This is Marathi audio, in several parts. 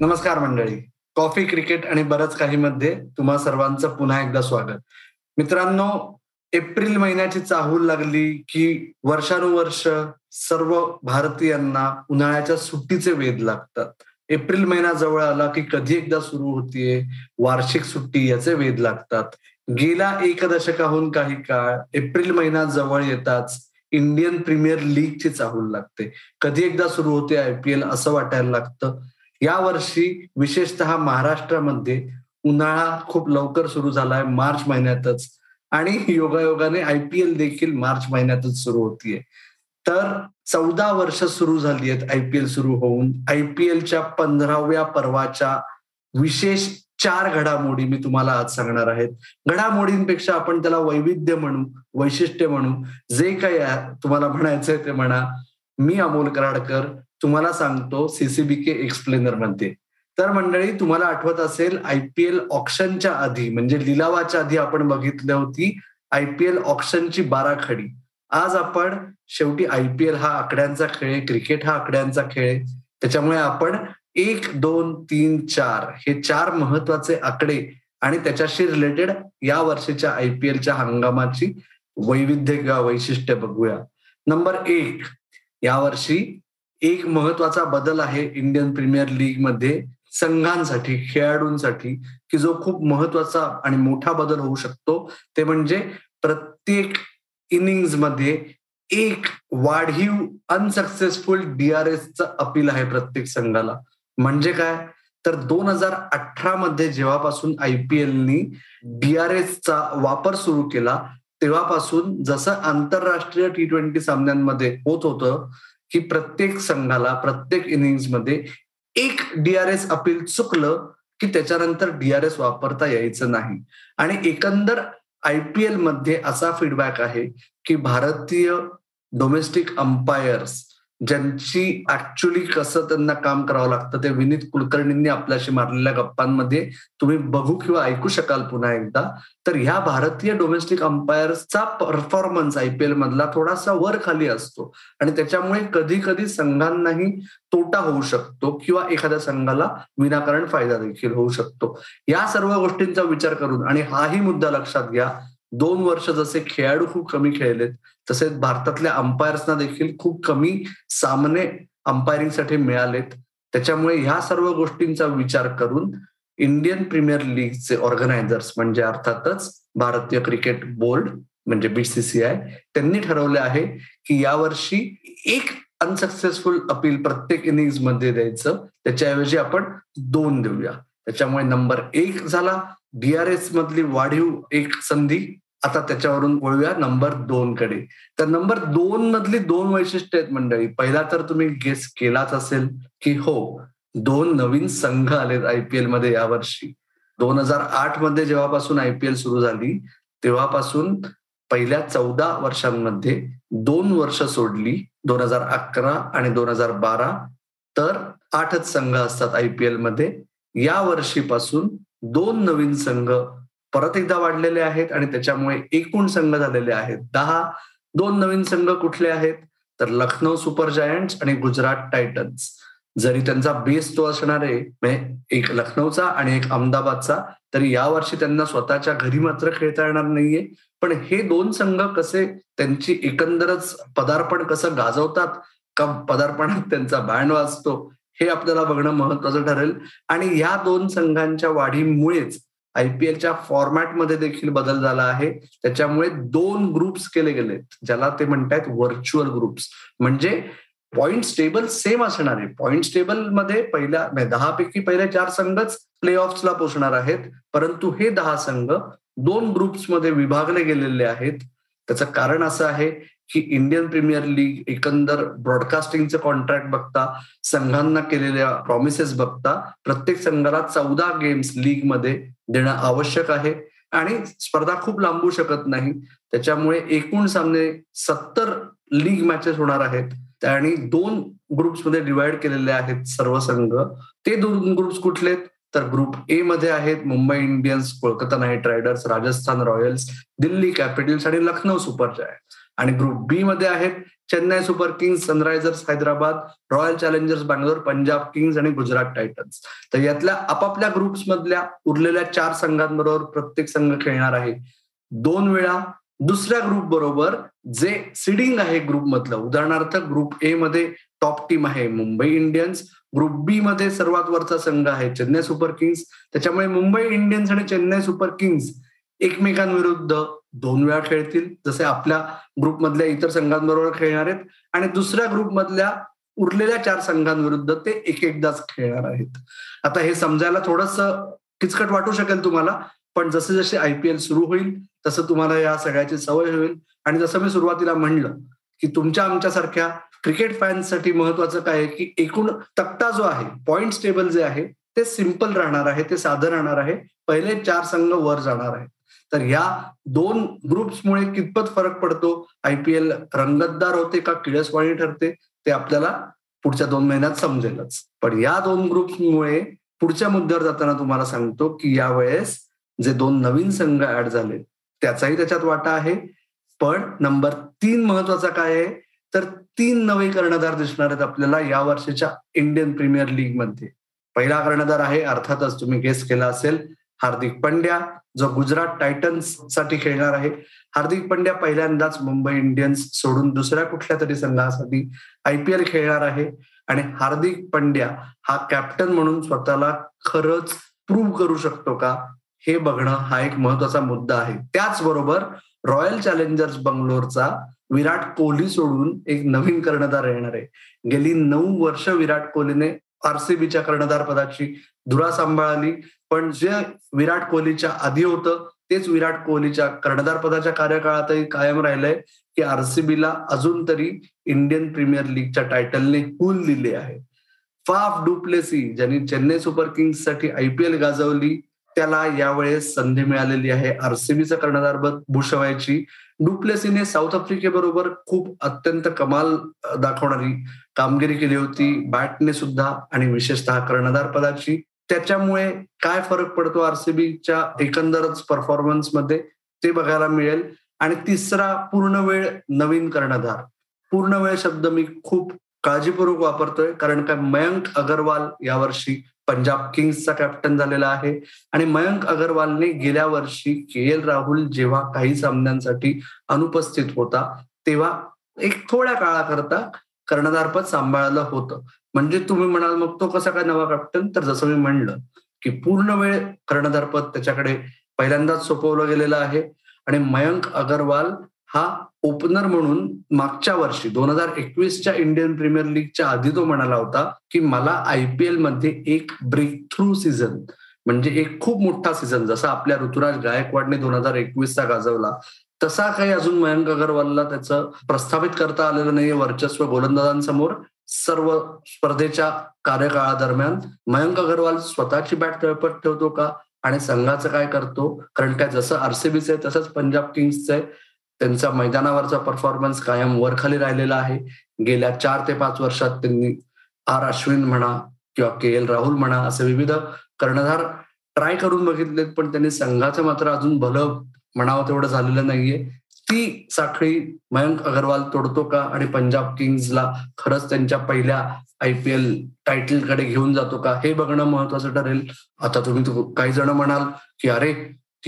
नमस्कार मंडळी. कॉफी क्रिकेट आणि बरंच काही मध्ये तुम्हा सर्वांचं पुन्हा एकदा स्वागत. मित्रांनो एप्रिल महिन्याची चाहूल लागली की वर्षानुवर्ष सर्व भारतीयांना उन्हाळ्याच्या सुट्टीचे वेध लागतात. एप्रिल महिना जवळ आला की कधी एकदा सुरू होतीये वार्षिक सुट्टी याचे वेध लागतात. गेल्या एक दशकाहून काही काळ एप्रिल महिना जवळ येताच इंडियन प्रीमियर लीगची चाहूल लागते. कधी एकदा सुरू होते आयपीएल असं वाटायला लागतं. या वर्षी विशेषतः महाराष्ट्रामध्ये उन्हाळा खूप लवकर सुरू झालाय मार्च महिन्यातच. आणि योगायोगाने आयपीएल देखील मार्च महिन्यातच सुरू होतीये. तर चौदा वर्ष सुरू झाली आहेत आयपीएल सुरू होऊन. आयपीएलच्या पंधराव्या पर्वाच्या विशेष चार घडामोडी मी तुम्हाला आज सांगणार आहेत. घडामोडींपेक्षा आपण त्याला वैविध्य म्हणू वैशिष्ट्य म्हणू. जे काही तुम्हाला म्हणायचंय ते म्हणा. मी अमोल कराडकर तुम्हाला सांगतो सीसीबीके एक्सप्लेनरमध्ये तर मंडळी तुम्हाला आठवत असेल आयपीएल ऑप्शनच्या आधी म्हणजे लिलावाच्या आधी आपण बघितली होती आयपीएल ऑप्शनची बारा खडी. आज आपण शेवटी आयपीएल हा आकड्यांचा खेळ क्रिकेट हा आकड्यांचा खेळ त्याच्यामुळे आपण एक दोन तीन चार हे चार महत्त्वाचे आकडे आणि त्याच्याशी रिलेटेड या वर्षीच्या आयपीएलच्या हंगामाची वैविध्य किंवा वैशिष्ट्य बघूया. नंबर एक यावर्षी एक महत्त्वाचा बदल आहे इंडियन प्रीमियर लीगमध्ये संघांसाठी खेळाडूंसाठी की जो खूप महत्त्वाचा आणि मोठा बदल होऊ शकतो. ते म्हणजे प्रत्येक इनिंग्जमध्ये एक वाढीव अनसक्सेसफुल डीआरएसचं अपील आहे प्रत्येक संघाला. म्हणजे काय? तर दोन हजार अठरा मध्ये जेव्हापासून आयपीएलनी डीआरएसचा वापर सुरू केला तेव्हापासून जसं आंतरराष्ट्रीय टी ट्वेंटी सामन्यांमध्ये होत होतं की प्रत्येक संघाला प्रत्येक इनिंगमध्ये एक डीआरएस अपील चुकलं की त्याच्यानंतर डीआरएस वापरता यायचं नाही. आणि एकंदर आयपीएलमध्ये असा फीडबॅक आहे की भारतीय डोमेस्टिक अंपायर्स ज्यांची ऍक्च्युली कसं त्यांना काम करावं लागतं ते विनीत कुलकर्णींनी आपल्याशी मारलेल्या गप्पांमध्ये तुम्ही बघू किंवा ऐकू शकाल पुन्हा एकदा. तर ह्या भारतीय डोमेस्टिक अंपायर्सचा परफॉर्मन्स आयपीएल मधला थोडासा वर खाली असतो. आणि त्याच्यामुळे कधी कधी संघांनाही तोटा होऊ शकतो किंवा एखाद्या संघाला विनाकारण फायदा देखील होऊ शकतो. या सर्व गोष्टींचा विचार करून आणि हाही मुद्दा लक्षात घ्या दोन वर्ष जसे खेळाडू खूप कमी खेळलेत तसेच भारतातल्या अंपायर्सना देखील खूप कमी सामने अंपायरिंगसाठी मिळालेत. त्याच्यामुळे ह्या सर्व गोष्टींचा विचार करून इंडियन प्रीमियर लीगचे ऑर्गनायझर्स म्हणजे अर्थातच भारतीय क्रिकेट बोर्ड म्हणजे बीसीसीआय त्यांनी ठरवले आहे की यावर्षी एक अनसक्सेसफुल अपील प्रत्येक इनिंग्समध्ये द्यायचं. त्याच्याऐवजी आपण दोन देऊया. त्याच्यामुळे नंबर एक झाला. डीआरएस मधली वाढीव एक संधी आता त्याच्यावरून वळूया नंबर दोन कडे. तर नंबर दोन मधली दोन वैशिष्ट्य आहेत मंडळी. पहिला तर तुम्ही गेस केलाच असेल की हो दोन नवीन संघ आलेत आयपीएलमध्ये यावर्षी दोन हजार आठमध्ये जेव्हापासून आयपीएल सुरू झाली तेव्हापासून पहिल्या चौदा वर्षांमध्ये दोन वर्ष सोडली दोन हजार अकरा आणि दोन हजार बारा. तर आठच संघ असतात आयपीएलमध्ये. या वर्षीपासून दोन नवीन संघ परत एकदा वाढलेले आहेत आणि त्याच्यामुळे एकूण संघ झालेले आहेत. दहा दोन नवीन संघ कुठले आहेत? तर लखनौ सुपर जायंट्स आणि गुजरात टायटन्स. जरी त्यांचा बेस तो असणार आहे म्हणजे एक लखनौचा आणि एक अहमदाबादचा तरी यावर्षी त्यांना स्वतःच्या घरी मात्र खेळता येणार नाहीये. पण हे दोन संघ कसे त्यांची एकंदरच पदार्पण कसं गाजवतात का पदार्पणात त्यांचा बँड वाजतो हे आपल्याला बघणं महत्वाचं ठरेल. आणि या दोन संघांच्या वाढीमुळेच आयपीएलच्या फॉर्मॅटमध्ये देखील बदल झाला आहे. त्याच्यामुळे दोन ग्रुप्स केले गेलेत ज्याला ते म्हणतात व्हर्च्युअल ग्रुप्स म्हणजे पॉइंट टेबल सेम असणार आहे. पॉइंट टेबलमध्ये पहिल्या दहा पैकी पहिले चार संघच प्ले ऑफला पोचणार आहेत. परंतु हे दहा संघ दोन ग्रुप्समध्ये विभागले गेलेले आहेत. त्याचं कारण असं आहे की इंडियन प्रीमियर लीग एकंदर ब्रॉडकास्टिंगचे कॉन्ट्रॅक्ट बघता संघांना केलेल्या प्रॉमिसेस बघता प्रत्येक संघाला चौदा गेम्स लीगमध्ये देणं आवश्यक आहे. आणि स्पर्धा खूप लांबू शकत नाही. त्याच्यामुळे एकूण सामने सत्तर लीग मॅचेस होणार आहेत. आणि दोन ग्रुप्समध्ये डिवाइड केलेले आहेत सर्व संघ. ते दोन ग्रुप्स कुठले तर ग्रुप ए मध्ये आहेत Mumbai Indians Kolkata Knight Riders Rajasthan Royals Delhi Capitals आणि लखनौ सुपर जायंट्स. आणि ग्रुप बी मध्ये आहेत Chennai Super Kings Sunrisers Hyderabad Royal Challengers Bangalore Punjab Kings आणि गुजरात टायटन्स तर यातल्या आपापल्या ग्रुप्स मधल्या उरलेल्या चार संघांबरोबर प्रत्येक संघ खेळणार आहे. दोन वेळा दुसऱ्या ग्रुप बरोबर जे सिडिंग आहे ग्रुप मधलं. उदाहरणार्थ ग्रुप ए मध्ये टॉप टीम आहे. मुंबई इंडियन्स ग्रुप बी मध्ये सर्वात वरचा संघ आहे. Chennai Super Kings. त्याच्यामुळे मुंबई इंडियन्स आणि चेन्नई सुपर किंग्स एकमेकांविरुद्ध दोन वेळा खेळतील. जसे आपल्या ग्रुपमधल्या इतर संघांबरोबर खेळणार आहेत. आणि दुसऱ्या ग्रुपमधल्या उरलेल्या चार संघांविरुद्ध ते एक एकदाच खेळणार आहेत. आता हे समजायला थोडस किचकट वाटू शकेल तुम्हाला पण जसे जसे आय पी एल सुरू होईल तसं तुम्हाला या सगळ्याची सवय होईल. आणि जसं मी सुरुवातीला म्हणलं की तुमच्या आमच्यासारख्या क्रिकेट फॅन्ससाठी महत्वाचं काय आहे की एकूण तक्ता जो आहे पॉइंट टेबल जे आहे ते सिंपल राहणार आहे ते साधं राहणार आहे. पहिले चार संघ वर जाणार आहे तर या दोन ग्रुप्समुळे कितपत फरक पडतो? आय पी एल रंगतदार होते का किळसवाणी ठरते? ते आपल्याला पुढच्या दोन महिन्यात समजेलच. पण या दोन ग्रुप्समुळे पुढच्या मुद्द्यावर जाताना तुम्हाला सांगतो की यावेळेस जे दोन नवीन संघ ऍड झाले त्याचाही त्याच्यात वाटा आहे. पण नंबर तीन महत्त्वाचा काय आहे? तर तीन नवे कर्णधार दिसणार आहेत आपल्याला या वर्षीच्या इंडियन प्रीमियर लीगमध्ये. पहिला कर्णधार आहे अर्थातच तुम्ही गेस केला असेल हार्दिक पंड्या जो गुजरात टायटन्ससाठी खेळणार आहे. हार्दिक पंड्या पहिल्यांदाच मुंबई इंडियन्स सोडून दुसऱ्या कुठल्या तरी संघासाठी आयपीएल खेळणार आहे. आणि हार्दिक पंड्या हा कॅप्टन म्हणून स्वतःला खरंच प्रूव्ह करू शकतो का हे बघणं हा एक महत्त्वाचा मुद्दा आहे. त्याचबरोबर रॉयल चॅलेंजर्स बंगलोरचा विराट कोहली सोडून एक नवीन कर्णधार येणार आहे. गेली नऊ वर्ष विराट कोहलीने आरसीबीच्या कर्णधार पदाची धुरा सांभाळली पण जे विराट कोहलीच्या आधी होतं तेच विराट कोहलीच्या कर्णधार पदाच्या कार्यकाळातही कायम राहिलंय की आरसीबीला अजून तरी इंडियन प्रीमियर लीगच्या टायटलने कूल दिले आहे. फाफ डुप्लेसी ज्यांनी चेन्नई सुपर किंग्ससाठी आयपीएल गाजवली त्याला यावेळेस संधी मिळालेली आहे आरसीबीचं कर्णधार भूषवायची. डुप्लेसीने साऊथ आफ्रिकेबरोबर खूप अत्यंत कमाल दाखवणारी कामगिरी केली होती. बॅटने सुद्धा आणि विशेषतः कर्णधार पदाची. त्याच्यामुळे काय फरक पडतो आरसीबीच्या एकंदरच परफॉर्मन्समध्ये? ते बघायला मिळेल. आणि तिसरा पूर्ण वेळ नवीन कर्णधार. पूर्ण वेळ शब्द मी खूप काळजीपूर्वक वापरतोय कारण काय मयंक अगरवाल यावर्षी पंजाब किंग्सचा कॅप्टन झालेला आहे. आणि मयंक अगरवालने गेल्या वर्षी के एल राहुल जेव्हा काही सामन्यांसाठी अनुपस्थित होता तेव्हा एक थोड्या काळाकरता कर्णधारपद सांभाळलं होतं. म्हणजे तुम्ही म्हणाल मग तो कसा काय नवा कॅप्टन तर जसं मी म्हणलं की पूर्ण वेळ कर्णधारपद त्याच्याकडे पहिल्यांदाच सोपवलं गेलेलं आहे. आणि मयंक अगरवाल हा ओपनर म्हणून मागच्या वर्षी दोन हजार एकवीसच्या इंडियन प्रीमियर लीगच्या आधी तो म्हणाला होता की मला आयपीएलमध्ये एक ब्रेक थ्रू सीझन म्हणजे एक खूप मोठा सीझन जसा आपल्या ऋतुराज गायकवाडने दोन हजार एकवीसचा गाजवला तसा काही अजून मयंक अगरवालला त्याचं प्रस्थापित करता आलेलं नाहीये वर्चस्व गोलंदाजांसमोर. सर्व स्पर्धेच्या कार्यकाळादरम्यान मयंक अगरवाल स्वतःची बॅट तळपट ठेवतो का? आणि संघाचं काय करतो? कारण काय जसं आरसीबीचं आहे तसंच पंजाब किंग्सचं आहे. त्यांचा मैदानावरचा परफॉर्मन्स कायम वरखाली राहिलेला आहे. गेल्या चार ते पाच वर्षात त्यांनी आर अश्विन म्हणा किंवा के एल राहुल म्हणा असे विविध कर्णधार ट्राय करून बघितलेत पण त्यांनी संघाचं मात्र अजून भलं म्हणावं तेवढं झालेलं नाहीये. ती साखळी मयंक अगरवाल तोडतो का आणि पंजाब किंग्सला खरंच त्यांच्या पहिल्या आय पी एल टायटलकडे घेऊन जातो का हे बघणं महत्वाचं ठरेल. आता तुम्ही काही जण म्हणाल की अरे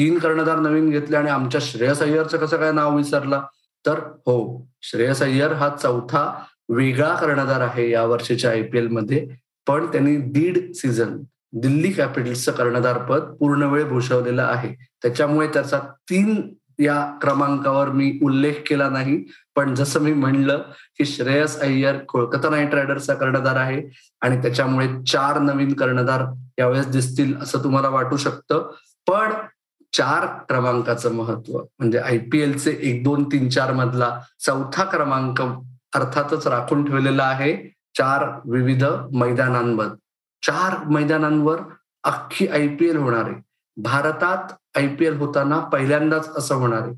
तीन कर्णधार नवीन घेतले आणि आमच्या श्रेयस अय्यरचं कसं काय नाव विसरला? तर हो श्रेयस अय्यर हा चौथा वेगळा कर्णधार आहे या वर्षीच्या आय पी मध्ये. पण त्यांनी दीड सीझन दिल्ली कॅपिटल्सचं कर्णधारपद पूर्ण वेळ भूषवलेलं आहे. त्याच्यामुळे त्याचा तीन या क्रमांकावर मी उल्लेख केला नाही. पण जसं मी म्हणलं की श्रेयस अय्यर कोलकाता नाईट रायडर्सचा कर्णधार आहे आणि त्याच्यामुळे चार नवीन कर्णधार यावेळेस दिसतील असं तुम्हाला वाटू शकतं. पण चार क्रमांकाचं महत्त्व. म्हणजे आय पी एलचे एक दोन तीन चार मधला चौथा क्रमांक अर्थातच राखून ठेवलेला आहे. चार विविध मैदानांवर. चार मैदानांवर अख्खी आय पी एल होणार आहे. भारतात आय पी एल होताना पहिल्यांदाच असं होणार आहे.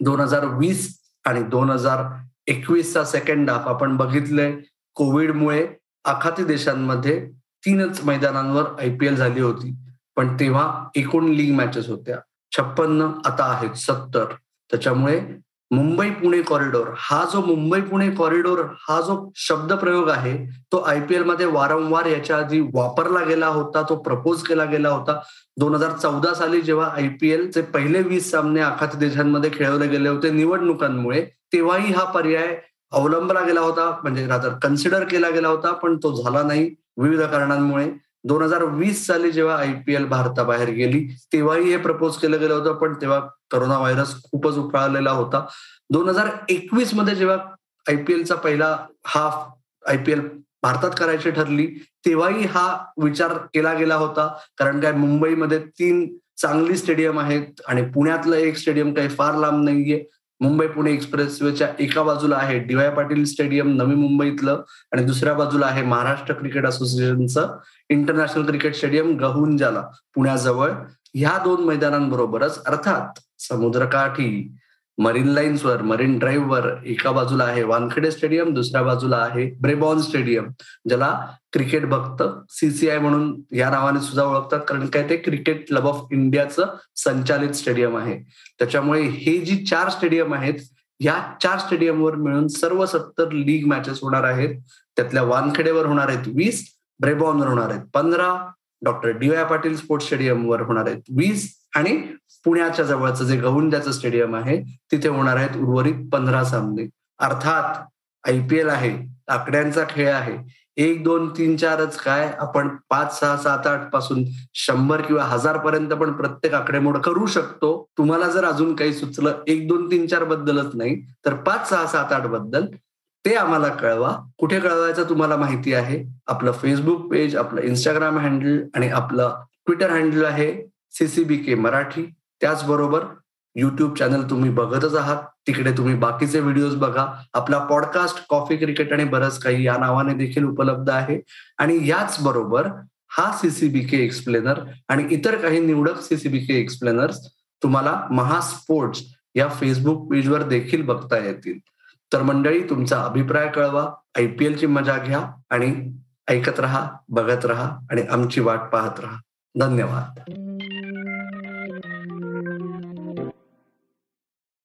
दोन हजार वीस आणि दोन हजार एकवीसचा सेकंड हाफ आपण बघितलंय. कोविडमुळे आखाती देशांमध्ये तीनच मैदानांवर आय पी एल झाली होती. पण तेव्हा एकूण लीग मॅचेस होत्या. छप्पन्न आता आहेत सत्तर. त्याच्यामुळे मुंबई पुणे कॉरिडॉर हा जो मुंबई पुणे कॉरिडॉर हा जो शब्द प्रयोग आहे तो आयपीएलमध्ये वारंवार याच्या आधी वापरला गेला होता तो प्रपोज केला गेला होता. दोन हजार चौदा साली जेव्हा आयपीएलचे पहिले वीस सामने आखाती देशांमध्ये खेळवले गेले होते निवडणुकांमुळे तेव्हाही हा पर्याय अवलंबला गेला होता म्हणजे रादर कन्सिडर केला गेला होता पण तो झाला नाही. विविध कारणांमुळे दोन हजार वीस साली जेव्हा आयपीएल भारताबाहेर गेली तेव्हाही हे प्रपोज केलं गेलं होतं पण तेव्हा करोना व्हायरस खूपच उफाळलेला होता. दोन हजार एकवीसमध्ये जेव्हा आयपीएलचा पहिला हाफ आयपीएल भारतात करायची ठरली तेव्हाही हा विचार केला गेला होता. कारण काय मुंबईमध्ये तीन चांगली स्टेडियम आहेत आणि पुण्यातलं एक स्टेडियम काही फार लांब नाहीये. मुंबई पुणे एक्सप्रेसवेच्या एका बाजूला आहे डीवाय पाटील स्टेडियम नवी मुंबईतलं आणि दुसऱ्या बाजूला आहे महाराष्ट्र क्रिकेट असोसिएशनचं इंटरनॅशनल क्रिकेट स्टेडियम गहुंजाला पुण्याजवळ ह्या दोन मैदानांबरोबरच अर्थात समुद्रकाठी मरीन लाईन्सवर मरीन ड्राईव्हवर एका बाजूला आहे वानखेडे स्टेडियम दुसऱ्या बाजूला आहे ब्रेबॉन स्टेडियम ज्याला क्रिकेट भक्त सीसीआय म्हणून या नावाने सुद्धा ओळखतात कारण काय ते क्रिकेट क्लब ऑफ इंडियाचं संचालित स्टेडियम आहे. त्याच्यामुळे हे जी चार स्टेडियम आहेत या चार स्टेडियमवर मिळून सर्व सत्तर लीग मॅचेस होणार आहेत. त्यातल्या वानखेडेवर होणार आहेत वीस ब्रेबॉनवर होणार आहेत. पंधरा Doctor D Y Patil Sports स्टेडियमवर होणार आहेत. वीस आणि पुण्याच्या जवळचं जे गवंड्याचं स्टेडियम आहे तिथे होणार आहेत उर्वरित पंधरा सामने. अर्थात आयपीएल आहे आकड्यांचा खेळ आहे. एक दोन तीन चारच काय? आपण पाच सहा सात आठपासून शंभर किंवा हजार पर्यंत पण प्रत्येक आकडेमोड करू शकतो. तुम्हाला जर अजून काही सुचलं एक दोन तीन चार बद्दलच नाही तर पाच सहा सात आठबद्दल ते आम्हाला कळवा. कुठे कळवायचं तुम्हाला माहिती आहे? आपलं फेसबुक पेज आपलं इंस्टाग्राम हँडल आणि आपलं ट्विटर हँडल आहे सीसीबी के मराठी. त्याचबरोबर युट्यूब चॅनल तुम्ही बघतच आहात. तिकडे तुम्ही बाकीचे व्हिडिओज बघा. आपला पॉडकास्ट कॉफी क्रिकेट आणि बरंच काही या नावाने देखील उपलब्ध आहे. आणि याच बरोबर हा सीसीबी के एक्सप्लेनर आणि इतर काही निवडक सीसीबी के एक्सप्लेनर्स तुम्हाला महा स्पोर्ट्स या फेसबुक पेजवर देखील बघता येतील. तर मंडळी तुमचा अभिप्राय कळवा आयपीएलची मजा घ्या आणि ऐकत रहा बघत रहा आणि आमची वाट पाहत रहा. धन्यवाद.